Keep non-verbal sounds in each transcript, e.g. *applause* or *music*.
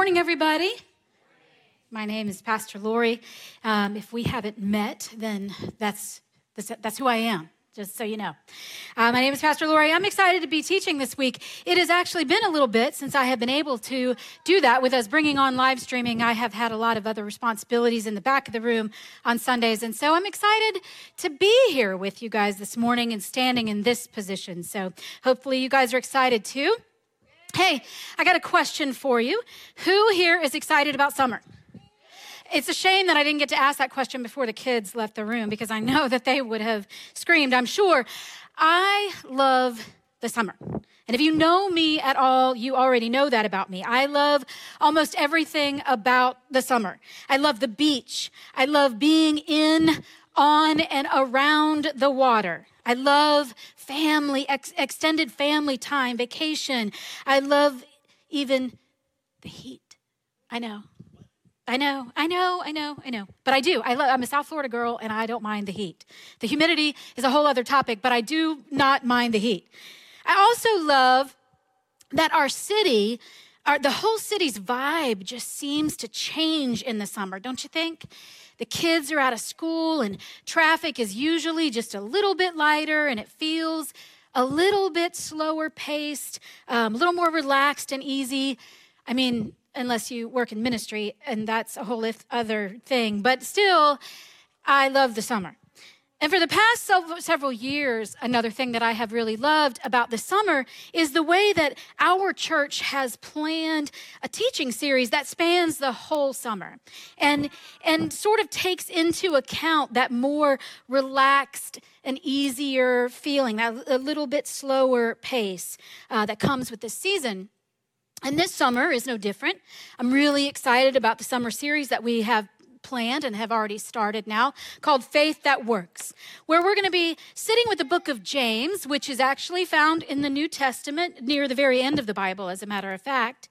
morning, everybody. My name is Pastor Lori. Um, if we haven't met, then that's, that's, that's who I am just so you know. Uh, my name is Pastor Lori. I'm excited to be teaching this week. It has actually been a little bit since I have been able to do that with us bringing on live streaming. I have had a lot of other responsibilities in the back of the room on Sundays. And so I'm excited to be here with you guys this morning and standing in this position. So hopefully you guys are excited too. Hey, I got a question for you. Who here is excited about summer? It's a shame that I didn't get to ask that question before the kids left the room because I know *laughs* that they would have screamed, I'm sure. I love the summer. And if you know me at all, you already know that about me. I love almost everything about the summer. I love the beach. I love being in, on, and around the water. I love family, ex- extended family time, vacation. I love even the heat. I know. I know, I know, I know, I know. But I do. I love, I'm a South Florida girl and I don't mind the heat. The humidity is a whole other topic, but I do not mind the heat. I also love that our city, our, the whole city's vibe just seems to change in the summer, don't you think? The kids are out of school and traffic is usually just a little bit lighter and it feels a little bit slower paced, um, a little more relaxed and easy. I mean, unless you work in ministry, and that's a whole other thing. But still, I love the summer. And for the past several years, another thing that I have really loved about the summer is the way that our church has planned a teaching series that spans the whole summer and, and sort of takes into account that more relaxed and easier feeling, that a little bit slower pace uh, that comes with this season. And this summer is no different. I'm really excited about the summer series that we have planned and have already started now called Faith That Works, where we're going to be sitting with the book of James, which is actually found in the New Testament near the very end of the Bible, as a matter of fact.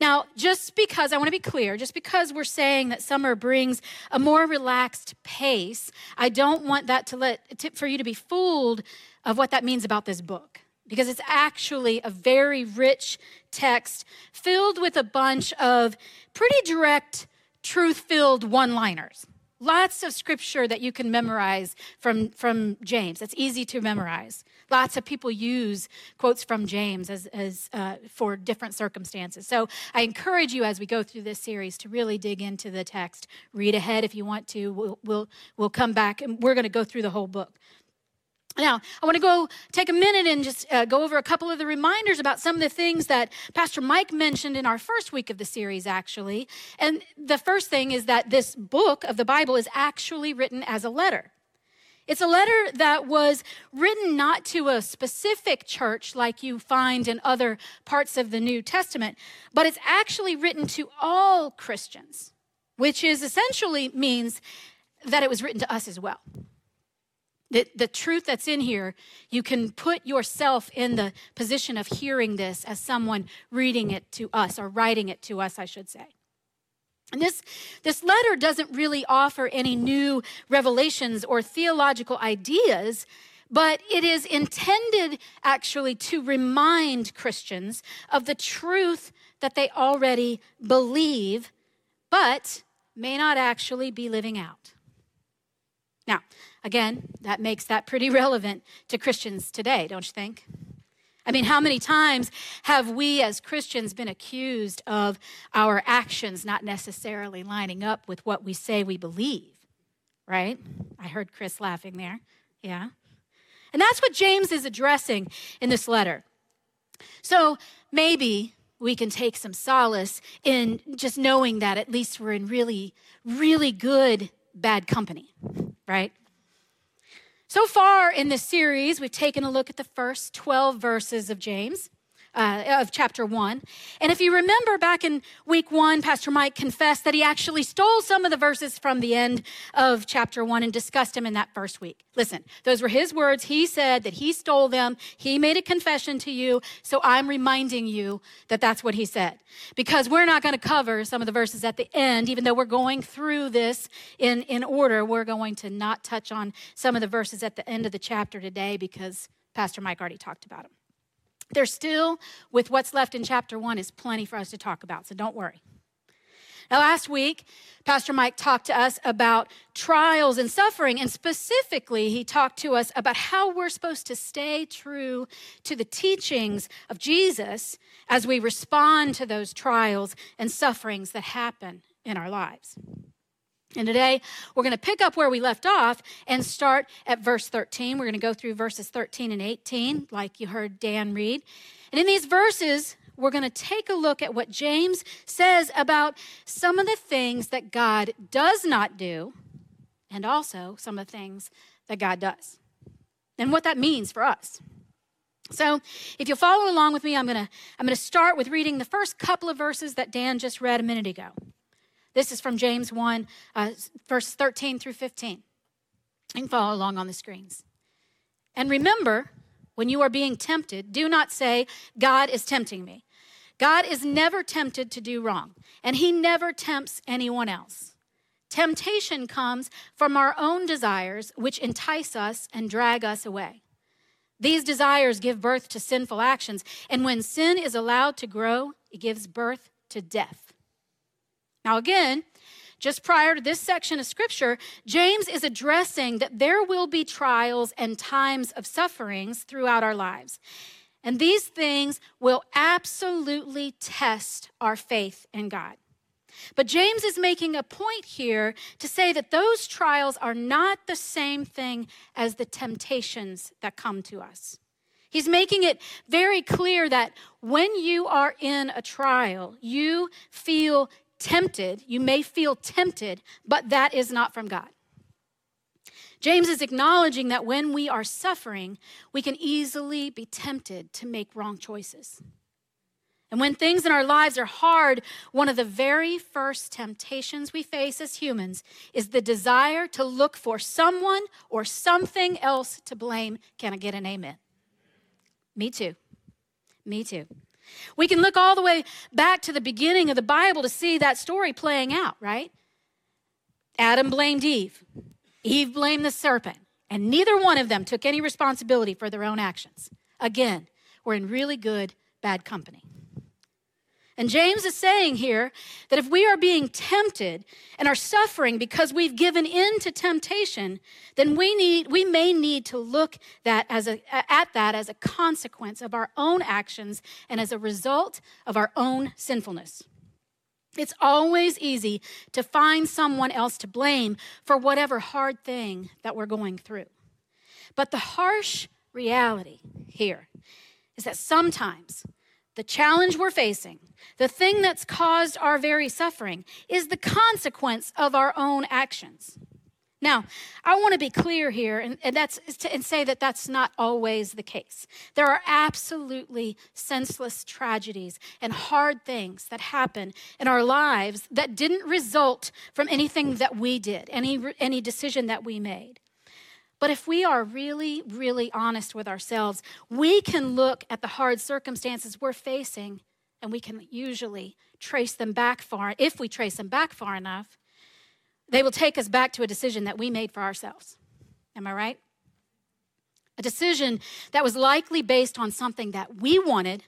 Now, just because, I want to be clear, just because we're saying that summer brings a more relaxed pace, I don't want that to let, for you to be fooled of what that means about this book because it's actually a very rich text filled with a bunch of pretty direct, truth filled one liners. Lots of scripture that you can memorize from, from James. That's easy to memorize. Lots of people use quotes from James as, as uh, for different circumstances. So I encourage you as we go through this series to really dig into the text. Read ahead if you want to. We'll, we'll, we'll come back and we're going to go through the whole book. Now, I want to go take a minute and just uh, go over a couple of the reminders about some of the things that Pastor Mike mentioned in our first week of the series, actually. And the first thing is that this book of the Bible is actually written as a letter. It's a letter that was written not to a specific church like you find in other parts of the New Testament, but it's actually written to all Christians, which is essentially means that it was written to us as well. The, the truth that's in here, you can put yourself in the position of hearing this as someone reading it to us or writing it to us, I should say. And this, this letter doesn't really offer any new revelations or theological ideas, but it is intended actually to remind Christians of the truth that they already believe, but may not actually be living out. Now, again, that makes that pretty *laughs* relevant to Christians today, don't you think? I mean, how many times have we as Christians been accused of our actions not necessarily lining up with what we say we believe? Right? I heard Chris laughing there. Yeah. And that's what James is addressing in this letter. So maybe we can take some solace in just knowing that at least we're in really, really good bad company, right? So far in this series, we've taken a look at the first 12 verses of James uh, of chapter one. And if you remember back in week one, Pastor Mike confessed that he actually stole some of the verses from the end of chapter one and discussed them in that first week. Listen, those were his words. He said that he stole them. He made a confession to you. So I'm reminding you that that's what he said. Because we're not going to cover some of the verses at the end, even though we're going through this in, in order, we're going to not touch on some of the verses at the end of the chapter today because Pastor Mike already talked about them. There's still, with what's left in chapter one, is plenty for us to talk about, so don't worry. Now, last week, Pastor Mike talked to us about trials and suffering, and specifically, he talked to us about how we're supposed to stay true to the teachings of Jesus as we respond to those trials and sufferings that happen in our lives. And today, we're going to pick up where we left off and start at verse 13. We're going to go through verses 13 and 18, like you heard Dan read. And in these verses, we're going to take a look at what James says about some of the things that God does not do, and also some of the things that God does, and what that means for us. So, if you'll follow along with me, I'm going to I'm going to start with reading the first couple of verses that Dan just read a minute ago. This is from James 1, uh, verse 13 through 15. You can follow along on the screens. And remember, when you are being tempted, do not say, God is tempting me. God is never tempted to do wrong, and he never tempts anyone else. Temptation comes from our own desires, which entice us and drag us away. These desires give birth to sinful actions, and when sin is allowed to grow, it gives birth to death. Now, again, just prior to this section of scripture, James is addressing that there will be trials and times of sufferings throughout our lives. And these things will absolutely test our faith in God. But James is making a point here to say that those trials are not the same thing as the temptations that come to us. He's making it very clear that when you are in a trial, you feel tempted. You may feel tempted, but that is not from God. James is acknowledging that when we are suffering, we can easily be tempted to make wrong choices. And when things in our lives are hard, one of the very first temptations we face as humans is the desire to look for someone or something else to blame. Can I get an amen? Me too. Me too. We can look all the way back to the beginning of the Bible to see that story playing out, right? Adam blamed Eve. Eve blamed the serpent, and neither one of them took any responsibility for their own actions. Again, we're in really good, bad company. And James is saying here that if we are being tempted and are suffering because we've given in to temptation, then we need we may need to look that as a, at that as a consequence of our own actions and as a result of our own sinfulness. It's always easy to find someone else to blame for whatever hard thing that we're going through. But the harsh reality here is that sometimes the challenge we're facing, the thing that's caused our very suffering, is the consequence of our own actions. Now, I want to be clear here and, and that's and say that that's not always the case. There are absolutely senseless tragedies and hard things that happen in our lives that didn't result from anything that we did, any any decision that we made. But if we are really, really honest with ourselves, we can look at the hard circumstances we're facing and we can usually trace them back far, if we trace them back far enough, they will take us back to a decision that we made for ourselves. Am I right? A decision that was likely based on something that we wanted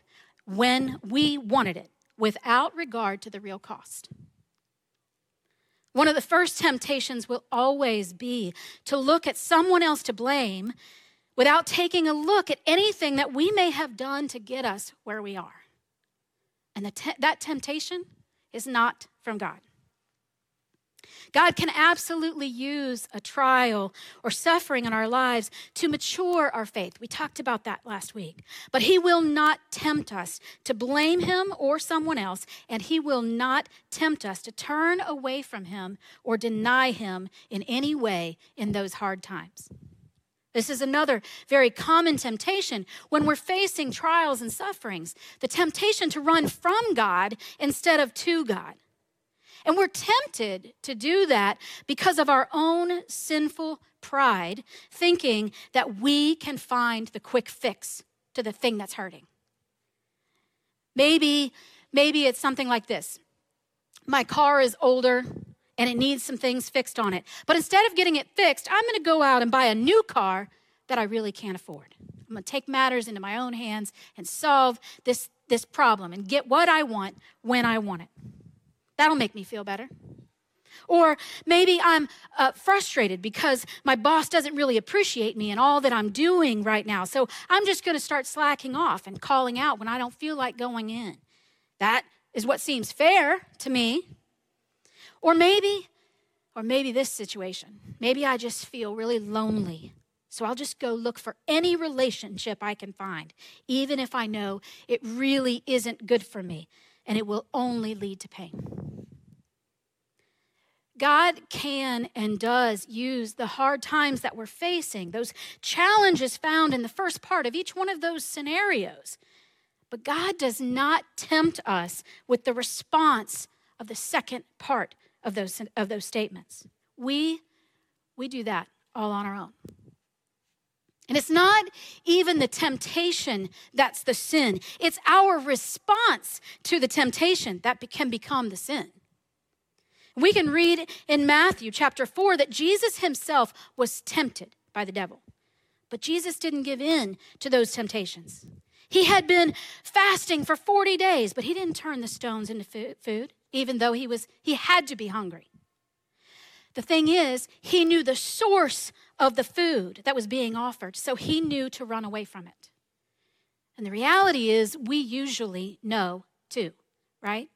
when we wanted it, without regard to the real cost. One of the first temptations will always be to look at someone else to blame without taking a look at anything that we may have done to get us where we are. And te- that temptation is not from God. God can absolutely use a trial or suffering in our lives to mature our faith. We talked about that last week. But He will not tempt us to blame Him or someone else, and He will not tempt us to turn away from Him or deny Him in any way in those hard times. This is another very common temptation when we're facing trials and sufferings the temptation to run from God instead of to God. And we're tempted to do that because of our own sinful pride, thinking that we can find the quick fix to the thing that's hurting. Maybe, maybe it's something like this. My car is older and it needs some things fixed on it. But instead of getting it fixed, I'm going to go out and buy a new car that I really can't afford. I'm going to take matters into my own hands and solve this, this problem and get what I want when I want it. That'll make me feel better. Or maybe I'm uh, frustrated because my boss doesn't really appreciate me and all that I'm doing right now. So I'm just going to start slacking off and calling out when I don't feel like going in. That is what seems fair to me. Or maybe, or maybe this situation, maybe I just feel really lonely. So I'll just go look for any relationship I can find, even if I know it really isn't good for me and it will only lead to pain. God can and does use the hard times that we're facing, those challenges found in the first part of each one of those scenarios. But God does not tempt us with the response of the second part of those, of those statements. We, we do that all on our own. And it's not even the temptation that's the sin, it's our response to the temptation that can become the sin. We can read in Matthew chapter 4 that Jesus himself was tempted by the devil. But Jesus didn't give in to those temptations. He had been fasting for 40 days, but he didn't turn the stones into food, even though he was he had to be hungry. The thing is, he knew the source of the food that was being offered, so he knew to run away from it. And the reality is, we usually know too, right?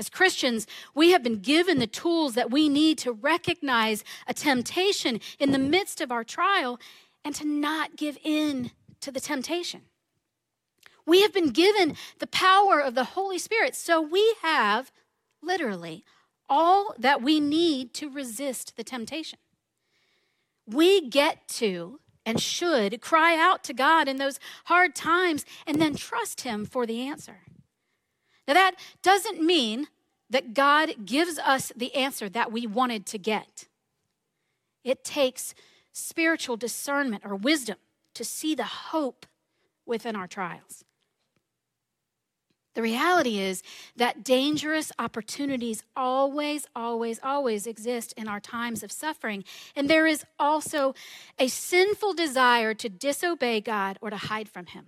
As Christians, we have been given the tools that we need to recognize a temptation in the midst of our trial and to not give in to the temptation. We have been given the power of the Holy Spirit, so we have literally all that we need to resist the temptation. We get to and should cry out to God in those hard times and then trust Him for the answer. Now, that doesn't mean that God gives us the answer that we wanted to get. It takes spiritual discernment or wisdom to see the hope within our trials. The reality is that dangerous opportunities always, always, always exist in our times of suffering. And there is also a sinful desire to disobey God or to hide from Him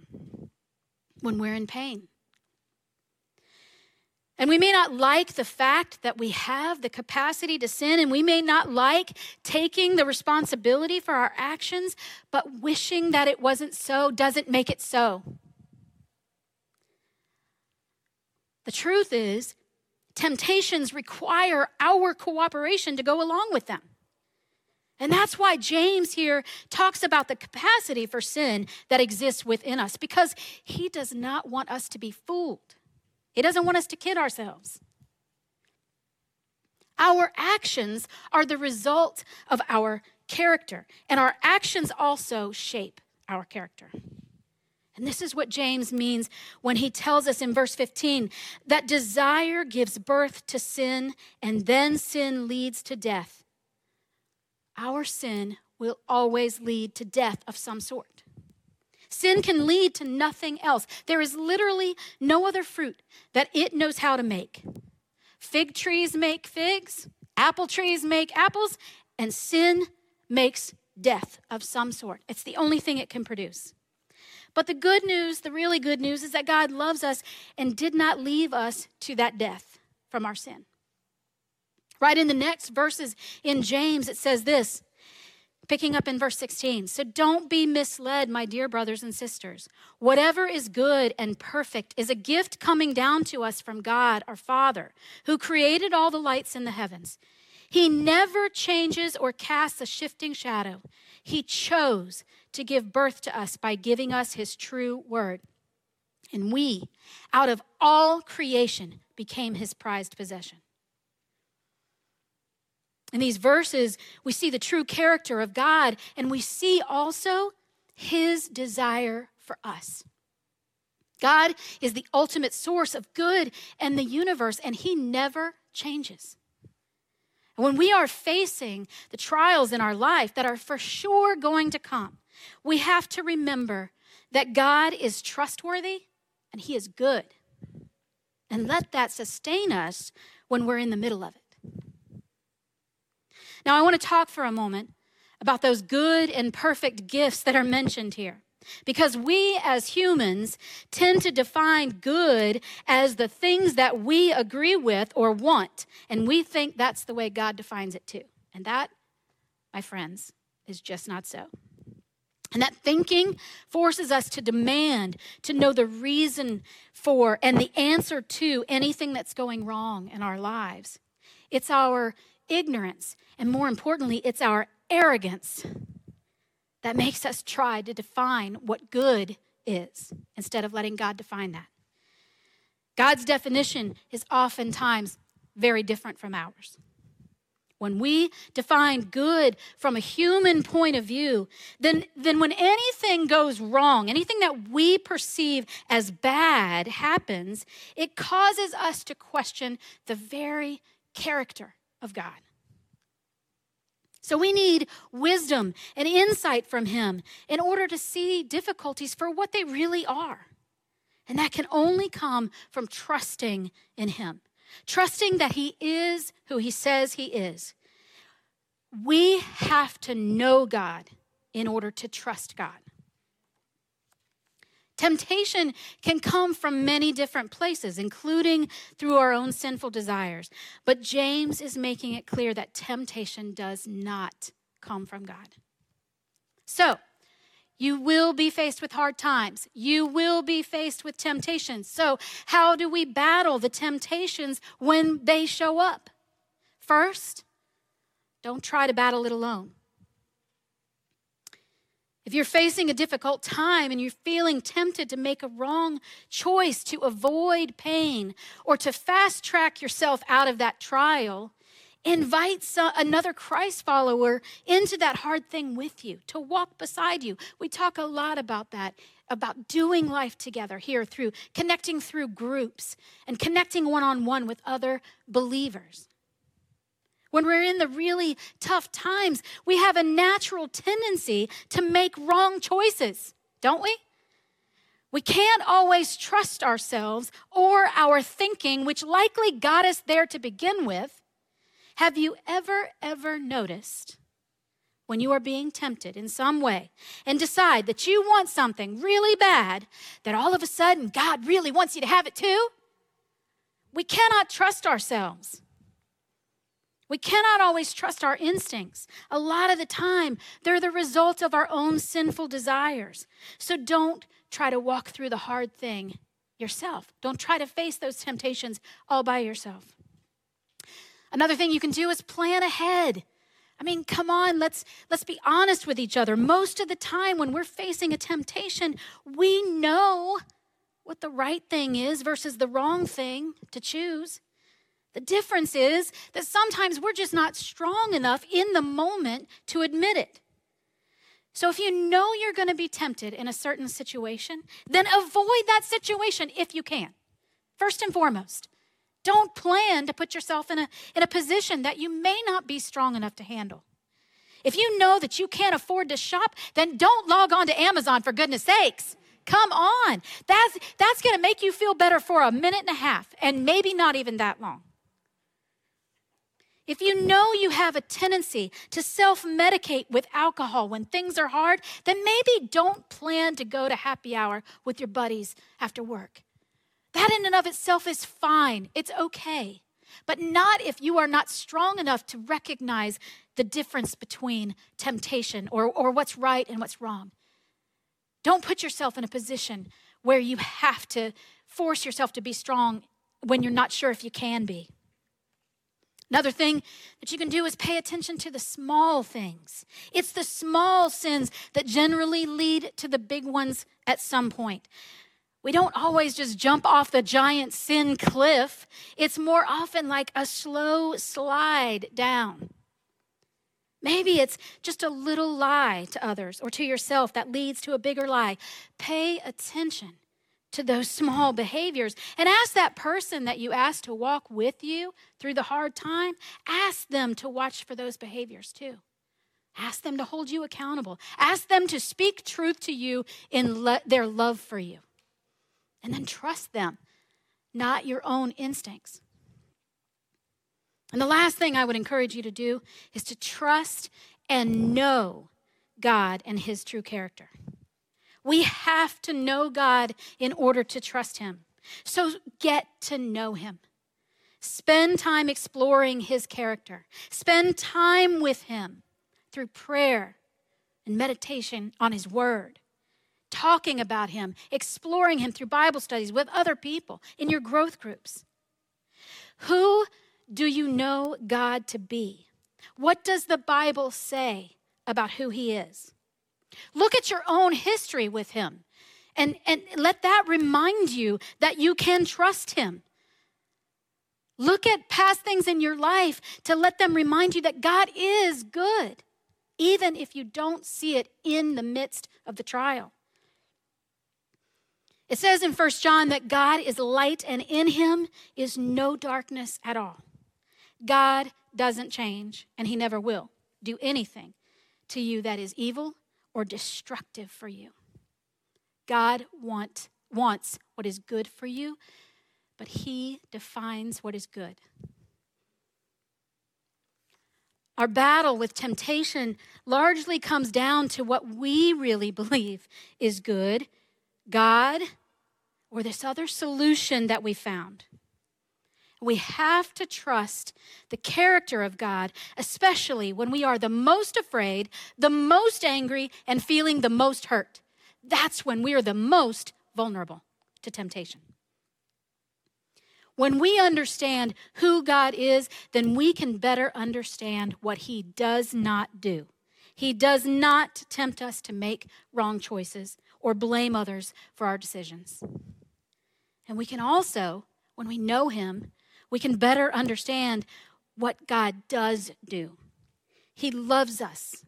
when we're in pain. And we may not like the fact that we have the capacity to sin, and we may not like taking the responsibility for our actions, but wishing that it wasn't so doesn't make it so. The truth is, temptations require our cooperation to go along with them. And that's why James here talks about the capacity for sin that exists within us, because he does not want us to be fooled. He doesn't want us to kid ourselves. Our actions are the result of our character, and our actions also shape our character. And this is what James means when he tells us in verse 15 that desire gives birth to sin, and then sin leads to death. Our sin will always lead to death of some sort. Sin can lead to nothing else. There is literally no other fruit that it knows how to make. Fig trees make figs, apple trees make apples, and sin makes death of some sort. It's the only thing it can produce. But the good news, the really good news, is that God loves us and did not leave us to that death from our sin. Right in the next verses in James, it says this Picking up in verse 16. So don't be misled, my dear brothers and sisters. Whatever is good and perfect is a gift coming down to us from God, our Father, who created all the lights in the heavens. He never changes or casts a shifting shadow. He chose to give birth to us by giving us his true word. And we, out of all creation, became his prized possession. In these verses, we see the true character of God, and we see also his desire for us. God is the ultimate source of good and the universe, and he never changes. And when we are facing the trials in our life that are for sure going to come, we have to remember that God is trustworthy and he is good. And let that sustain us when we're in the middle of it. Now, I want to talk for a moment about those good and perfect gifts that are mentioned here. Because we as humans tend to define good as the things that we agree with or want, and we think that's the way God defines it too. And that, my friends, is just not so. And that thinking forces us to demand to know the reason for and the answer to anything that's going wrong in our lives. It's our ignorance, and more importantly, it's our arrogance that makes us try to define what good is instead of letting God define that. God's definition is oftentimes very different from ours. When we define good from a human point of view, then, then when anything goes wrong, anything that we perceive as bad happens, it causes us to question the very character of God. So we need wisdom and insight from Him in order to see difficulties for what they really are. And that can only come from trusting in Him trusting that He is who He says He is. We have to know God in order to trust God. Temptation can come from many different places, including through our own sinful desires. But James is making it clear that temptation does not come from God. So, you will be faced with hard times. You will be faced with temptations. So, how do we battle the temptations when they show up? First, don't try to battle it alone. If you're facing a difficult time and you're feeling tempted to make a wrong choice to avoid pain or to fast track yourself out of that trial, Invite another Christ follower into that hard thing with you, to walk beside you. We talk a lot about that, about doing life together here through connecting through groups and connecting one on one with other believers. When we're in the really tough times, we have a natural tendency to make wrong choices, don't we? We can't always trust ourselves or our thinking, which likely got us there to begin with. Have you ever, ever noticed when you are being tempted in some way and decide that you want something really bad, that all of a sudden God really wants you to have it too? We cannot trust ourselves. We cannot always trust our instincts. A lot of the time, they're the result of our own sinful desires. So don't try to walk through the hard thing yourself. Don't try to face those temptations all by yourself. Another thing you can do is plan ahead. I mean, come on, let's let's be honest with each other. Most of the time when we're facing a temptation, we know what the right thing is versus the wrong thing to choose. The difference is that sometimes we're just not strong enough in the moment to admit it. So if you know you're going to be tempted in a certain situation, then avoid that situation if you can. First and foremost, don't plan to put yourself in a, in a position that you may not be strong enough to handle. If you know that you can't afford to shop, then don't log on to Amazon for goodness sakes. Come on. That's, that's going to make you feel better for a minute and a half, and maybe not even that long. If you know you have a tendency to self medicate with alcohol when things are hard, then maybe don't plan to go to happy hour with your buddies after work. That in and of itself is fine, it's okay. But not if you are not strong enough to recognize the difference between temptation or, or what's right and what's wrong. Don't put yourself in a position where you have to force yourself to be strong when you're not sure if you can be. Another thing that you can do is pay attention to the small things. It's the small sins that generally lead to the big ones at some point. We don't always just jump off the giant sin cliff. It's more often like a slow slide down. Maybe it's just a little lie to others or to yourself that leads to a bigger lie. Pay attention to those small behaviors and ask that person that you ask to walk with you through the hard time, ask them to watch for those behaviors too. Ask them to hold you accountable. Ask them to speak truth to you in their love for you and then trust them, not your own instincts. And the last thing I would encourage you to do is to trust and know God and his true character. We have to know God in order to trust him. So get to know him. Spend time exploring his character. Spend time with him through prayer and meditation on his word, talking about him, exploring him through Bible studies with other people in your growth groups. Who do you know God to be? What does the Bible say about who he is? Look at your own history with him and, and let that remind you that you can trust him. Look at past things in your life to let them remind you that God is good, even if you don't see it in the midst of the trial. It says in 1 John that God is light and in him is no darkness at all. God doesn't change and he never will do anything to you that is evil or destructive for you. God want, wants what is good for you, but He defines what is good. Our battle with temptation largely comes down to what we really believe is good God or this other solution that we found. We have to trust the character of God, especially when we are the most afraid, the most angry, and feeling the most hurt. That's when we are the most vulnerable to temptation. When we understand who God is, then we can better understand what He does not do. He does not tempt us to make wrong choices or blame others for our decisions. And we can also, when we know Him, we can better understand what God does do. He loves us.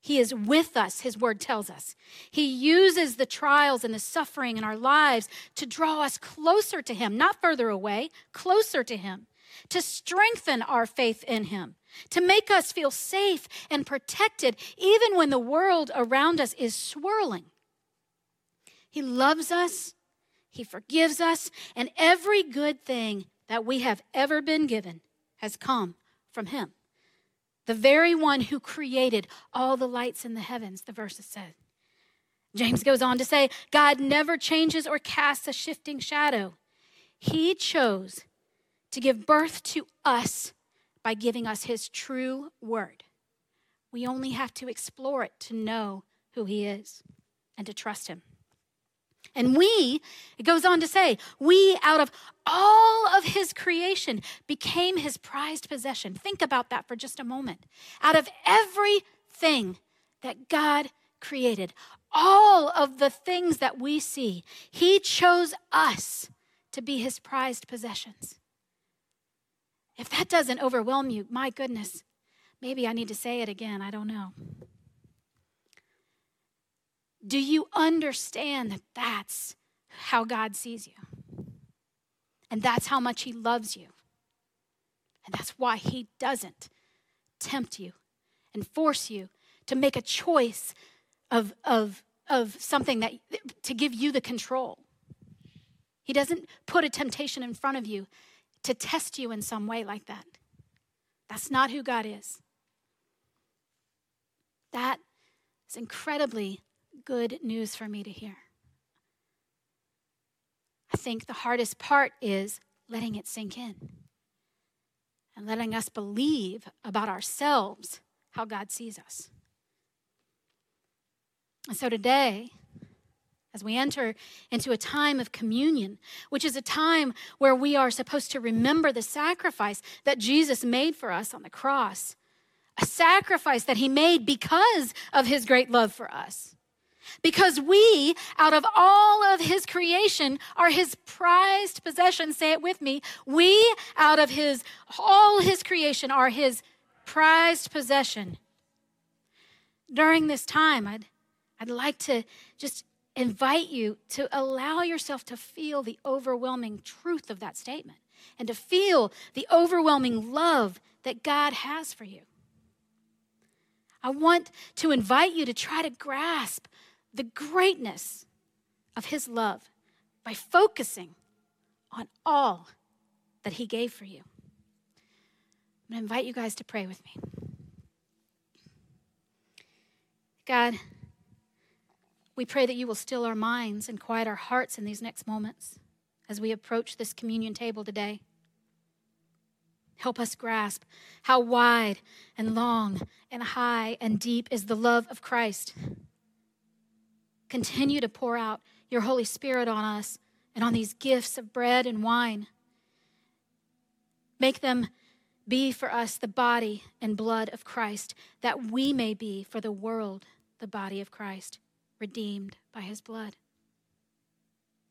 He is with us, his word tells us. He uses the trials and the suffering in our lives to draw us closer to him, not further away, closer to him, to strengthen our faith in him, to make us feel safe and protected even when the world around us is swirling. He loves us, he forgives us, and every good thing that we have ever been given has come from Him. The very one who created all the lights in the heavens, the verses said. James goes on to say, God never changes or casts a shifting shadow. He chose to give birth to us by giving us His true word. We only have to explore it to know who He is and to trust Him. And we, it goes on to say, we out of all of his creation became his prized possession. Think about that for just a moment. Out of everything that God created, all of the things that we see, he chose us to be his prized possessions. If that doesn't overwhelm you, my goodness, maybe I need to say it again. I don't know. Do you understand that that's how God sees you? And that's how much He loves you. And that's why He doesn't tempt you and force you to make a choice of, of, of something that to give you the control. He doesn't put a temptation in front of you to test you in some way like that. That's not who God is. That is incredibly good news for me to hear. I think the hardest part is letting it sink in and letting us believe about ourselves how God sees us. And so today, as we enter into a time of communion, which is a time where we are supposed to remember the sacrifice that Jesus made for us on the cross, a sacrifice that he made because of his great love for us. Because we, out of all of his creation, are his prized possession. Say it with me. We, out of his all his creation, are his prized possession. During this time, I'd, I'd like to just invite you to allow yourself to feel the overwhelming truth of that statement and to feel the overwhelming love that God has for you. I want to invite you to try to grasp the greatness of his love by focusing on all that he gave for you. I'm going to invite you guys to pray with me. God, we pray that you will still our minds and quiet our hearts in these next moments as we approach this communion table today. Help us grasp how wide and long and high and deep is the love of Christ. Continue to pour out your Holy Spirit on us and on these gifts of bread and wine. Make them be for us the body and blood of Christ, that we may be for the world the body of Christ, redeemed by his blood.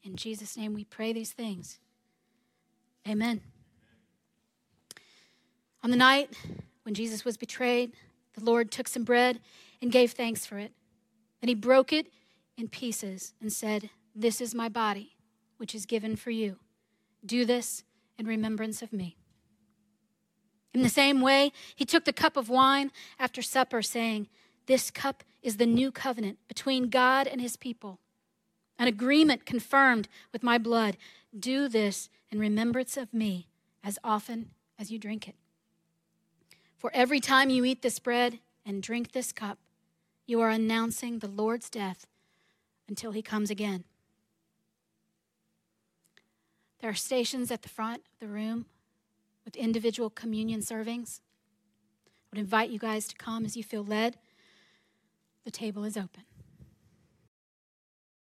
In Jesus' name we pray these things. Amen. On the night when Jesus was betrayed, the Lord took some bread and gave thanks for it. Then he broke it in pieces and said, This is my body, which is given for you. Do this in remembrance of me. In the same way, he took the cup of wine after supper, saying, This cup is the new covenant between God and his people, an agreement confirmed with my blood. Do this in remembrance of me as often as you drink it. For every time you eat this bread and drink this cup, you are announcing the Lord's death until he comes again. There are stations at the front of the room with individual communion servings. I would invite you guys to come as you feel led. The table is open.